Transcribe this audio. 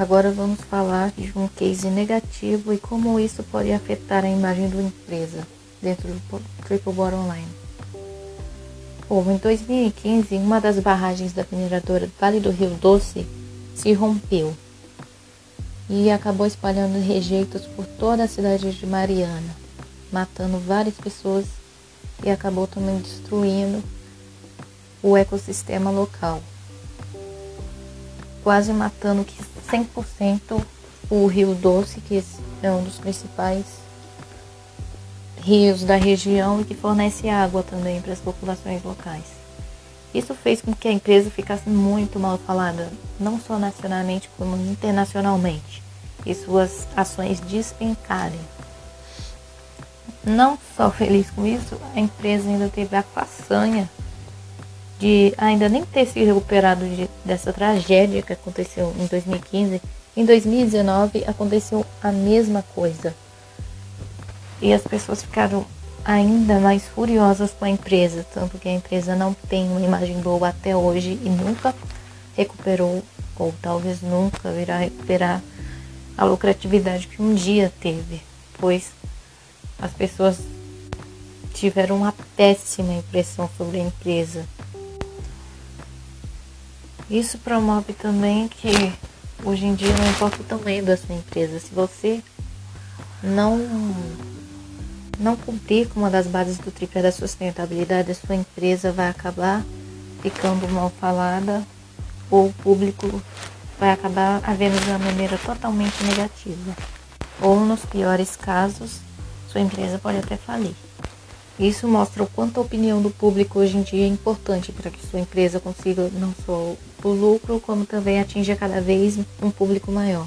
Agora vamos falar de um case negativo e como isso pode afetar a imagem da empresa dentro do Triple Bottom Line. Bom, em 2015, uma das barragens da mineradora Vale do Rio Doce se rompeu e acabou espalhando rejeitos por toda a cidade de Mariana, matando várias pessoas e acabou também destruindo o ecossistema local, quase matando 100% o Rio Doce, que é um dos principais rios da região e que fornece água também para as populações locais. Isso fez com que a empresa ficasse muito mal falada, não só nacionalmente como internacionalmente, e suas ações despencarem. Não só feliz com isso, a empresa ainda teve a façanha de ainda nem ter se recuperado de, dessa tragédia que aconteceu em 2015. Em 2019 aconteceu a mesma coisa. E as pessoas ficaram ainda mais furiosas com a empresa, tanto que a empresa não tem uma imagem boa até hoje e nunca recuperou, ou talvez nunca virá recuperar a lucratividade que um dia teve, pois as pessoas tiveram uma péssima impressão sobre a empresa. Isso promove também que hoje em dia não importa o tamanho da sua empresa, se você não não cumprir com uma das bases do tripé da sustentabilidade, a sua empresa vai acabar ficando mal falada ou o público vai acabar a vendo de uma maneira totalmente negativa. Ou, nos piores casos, sua empresa pode até falir. Isso mostra o quanto a opinião do público hoje em dia é importante para que sua empresa consiga não só o lucro, como também atinja cada vez um público maior.